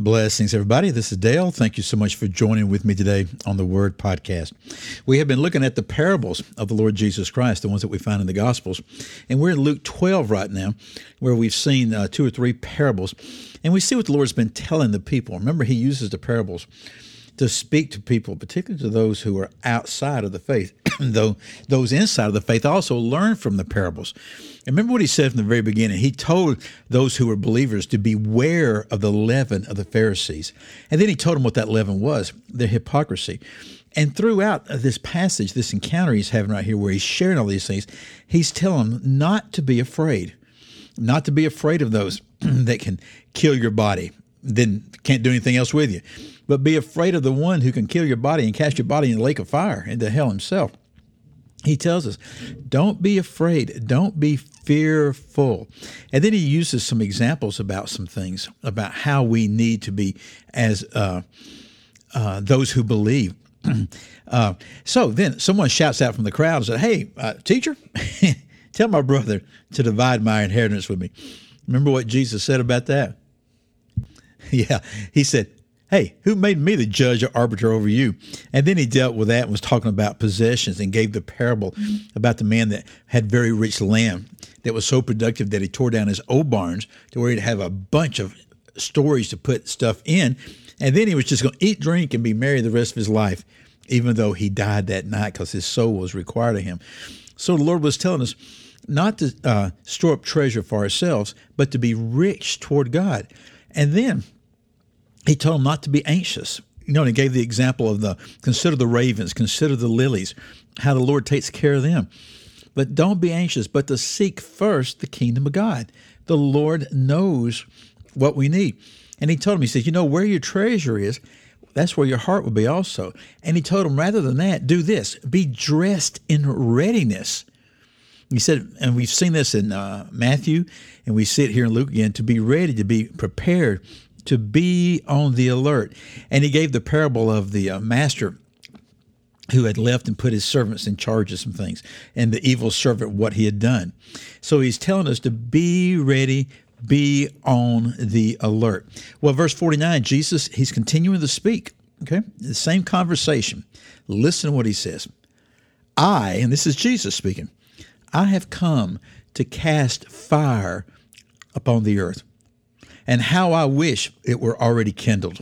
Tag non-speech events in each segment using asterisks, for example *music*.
Blessings, everybody. This is Dale. Thank you so much for joining with me today on the Word Podcast. We have been looking at the parables of the Lord Jesus Christ, the ones that we find in the Gospels. And we're in Luke 12 right now, where we've seen uh, two or three parables. And we see what the Lord's been telling the people. Remember, He uses the parables to speak to people, particularly to those who are outside of the faith. Though those inside of the faith also learn from the parables. Remember what he said from the very beginning. He told those who were believers to beware of the leaven of the Pharisees. And then he told them what that leaven was their hypocrisy. And throughout this passage, this encounter he's having right here, where he's sharing all these things, he's telling them not to be afraid, not to be afraid of those *clears throat* that can kill your body, then can't do anything else with you, but be afraid of the one who can kill your body and cast your body in the lake of fire into hell himself he tells us, don't be afraid, don't be fearful. And then he uses some examples about some things, about how we need to be as uh, uh, those who believe. *clears throat* uh, so then someone shouts out from the crowd and said, Hey, uh, teacher, *laughs* tell my brother to divide my inheritance with me. Remember what Jesus said about that? *laughs* Yeah, he said, Hey, who made me the judge or arbiter over you? And then he dealt with that and was talking about possessions and gave the parable about the man that had very rich land that was so productive that he tore down his old barns to where he'd have a bunch of stories to put stuff in. And then he was just going to eat, drink, and be merry the rest of his life, even though he died that night because his soul was required of him. So the Lord was telling us not to uh, store up treasure for ourselves, but to be rich toward God. And then he told them not to be anxious. You know, and he gave the example of the consider the ravens, consider the lilies, how the Lord takes care of them. But don't be anxious, but to seek first the kingdom of God. The Lord knows what we need. And he told him, he says, you know, where your treasure is, that's where your heart will be also. And he told him, rather than that, do this be dressed in readiness. He said, and we've seen this in uh, Matthew, and we see it here in Luke again, to be ready, to be prepared to be on the alert. And he gave the parable of the uh, master who had left and put his servants in charge of some things, and the evil servant what he had done. So he's telling us to be ready, be on the alert. Well, verse 49, Jesus, he's continuing to speak, okay? The same conversation. Listen to what he says. I, and this is Jesus speaking, I have come to cast fire upon the earth and how I wish it were already kindled.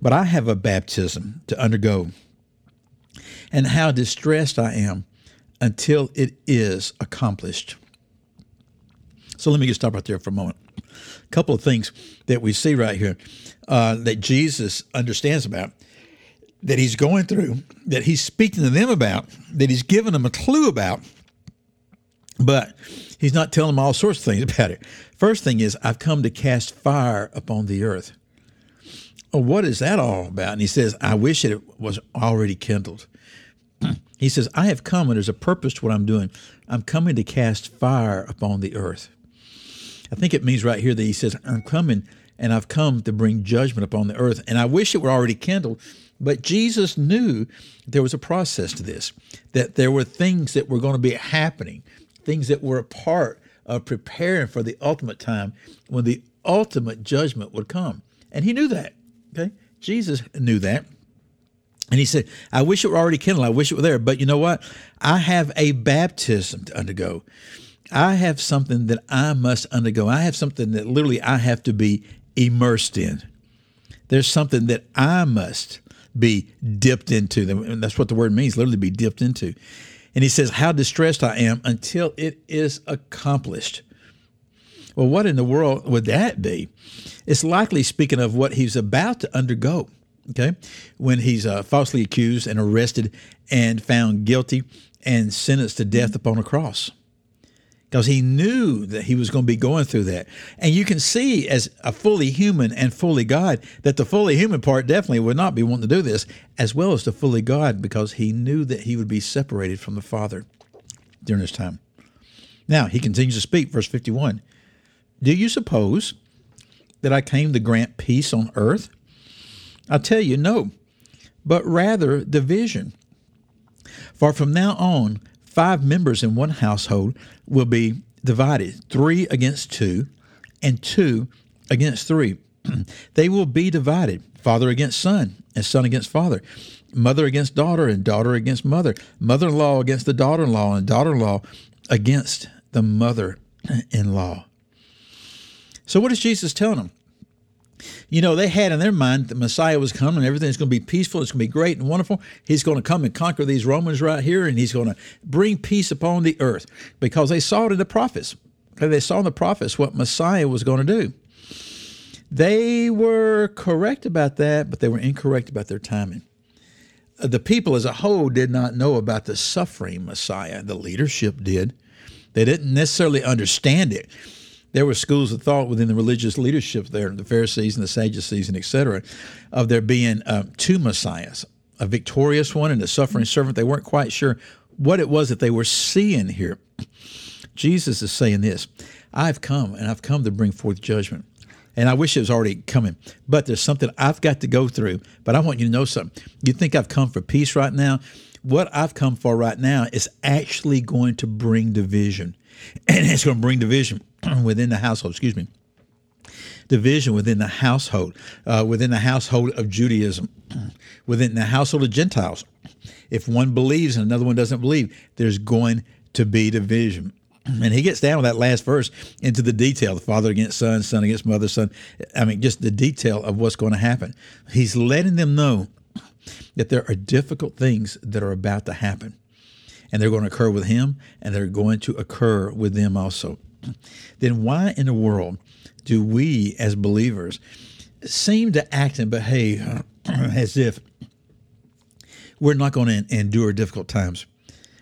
But I have a baptism to undergo, and how distressed I am until it is accomplished. So let me just stop right there for a moment. A couple of things that we see right here uh, that Jesus understands about, that he's going through, that he's speaking to them about, that he's giving them a clue about, but he's not telling them all sorts of things *laughs* about it. First thing is, I've come to cast fire upon the earth. Oh, what is that all about? And he says, I wish it was already kindled. *clears throat* he says, I have come and there's a purpose to what I'm doing. I'm coming to cast fire upon the earth. I think it means right here that he says, I'm coming and I've come to bring judgment upon the earth. And I wish it were already kindled, but Jesus knew there was a process to this, that there were things that were going to be happening things that were a part of preparing for the ultimate time when the ultimate judgment would come. And he knew that. Okay? Jesus knew that. And he said, I wish it were already kindled. I wish it were there. But you know what? I have a baptism to undergo. I have something that I must undergo. I have something that literally I have to be immersed in. There's something that I must be dipped into. And that's what the word means, literally be dipped into. And he says, How distressed I am until it is accomplished. Well, what in the world would that be? It's likely speaking of what he's about to undergo, okay, when he's uh, falsely accused and arrested and found guilty and sentenced to death upon a cross because he knew that he was going to be going through that. And you can see, as a fully human and fully God, that the fully human part definitely would not be wanting to do this, as well as the fully God, because he knew that he would be separated from the Father during this time. Now, he continues to speak, verse 51. Do you suppose that I came to grant peace on earth? I tell you, no, but rather division. For from now on, five members in one household will be divided three against two, and two against three. *clears throat* they will be divided father against son, and son against father, mother against daughter, and daughter against mother, mother in law against the daughter in law, and daughter in law against the mother in law. So, what is Jesus telling them? You know, they had in their mind the Messiah was coming and everything's going to be peaceful. It's going to be great and wonderful. He's going to come and conquer these Romans right here and he's going to bring peace upon the earth because they saw it in the prophets. They saw in the prophets what Messiah was going to do. They were correct about that, but they were incorrect about their timing. Uh, the people as a whole did not know about the suffering Messiah. The leadership did. They didn't necessarily understand it there were schools of thought within the religious leadership there, the Pharisees and the Sadducees and etc., of there being uh, two messiahs, a victorious one and a suffering servant. They weren't quite sure what it was that they were seeing here. Jesus is saying this I've come and I've come to bring forth judgment. And I wish it was already coming, but there's something I've got to go through. But I want you to know something. You think I've come for peace right now? What I've come for right now is actually going to bring division. *clears throat* And it's going to bring division *clears throat* within the household, excuse me, division within the household, uh, within the household of Judaism, *clears throat* within the household of Gentiles. If one believes and another one doesn't believe, there's going to be division. *clears throat* And he gets down with that last verse into the detail the father against son, son against mother, son. I mean, just the detail of what's going to happen. He's letting them know that there are difficult things that are about to happen. And they're going to occur with him, and they're going to occur with them also then why in the world do we as believers seem to act and behave *clears throat* as if we're not going to endure difficult times?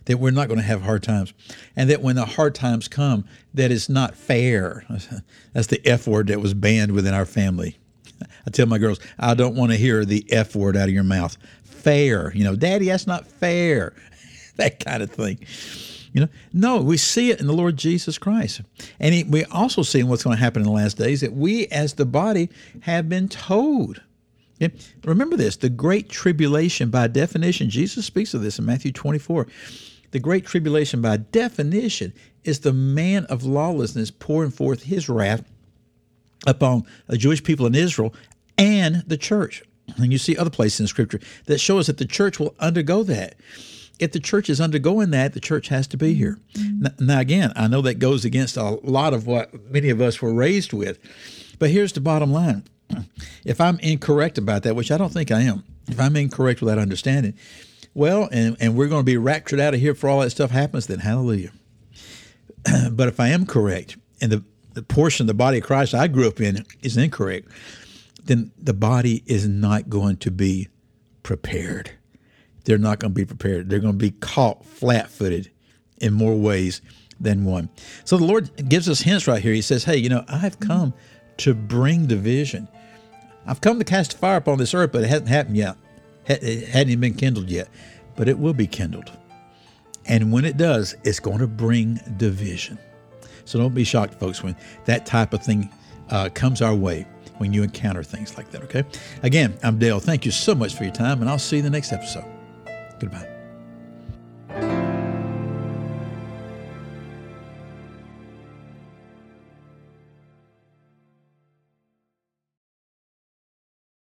That we're not going to have hard times, and that when the hard times come, that it's not fair. *laughs* That's the F word that was banned within our family. I tell my girls, I don't want to hear the F word out of your mouth. Fair, you know, Daddy, that's not fair. *laughs* that kind of thing. You know, no, we see it in the Lord Jesus Christ, and we also see in what's going to happen in the last days that we, as the body, have been told. Remember this: the great tribulation, by definition, Jesus speaks of this in Matthew 24. The great tribulation, by definition, is the man of lawlessness pouring forth his wrath upon the Jewish people in Israel and the church. And you see other places in Scripture that show us that the church will undergo that if the church is undergoing that, the church has to be here. Mm-hmm. Now, again, I know that goes against a lot of what many of us were raised with, but here's the bottom line. *clears throat* If I'm incorrect about that, which I don't think I am, if I'm incorrect with that understanding, well, and, and we're going to be raptured out of here for all that stuff happens, then hallelujah. *clears throat* but if I am correct, and the, the portion of the body of Christ I grew up in is incorrect, then the body is not going to be prepared they're not going to be prepared. They're going to be caught flat footed in more ways than one. So the Lord gives us hints right here. He says, Hey, you know, I've come to bring division. I've come to cast fire upon this earth, but it hasn't happened yet. It hadn't even been kindled yet, but it will be kindled. And when it does, it's going to bring division. So don't be shocked, folks, when that type of thing uh, comes our way, when you encounter things like that, okay? Again, I'm Dale. Thank you so much for your time, and I'll see you in the next episode. Goodbye.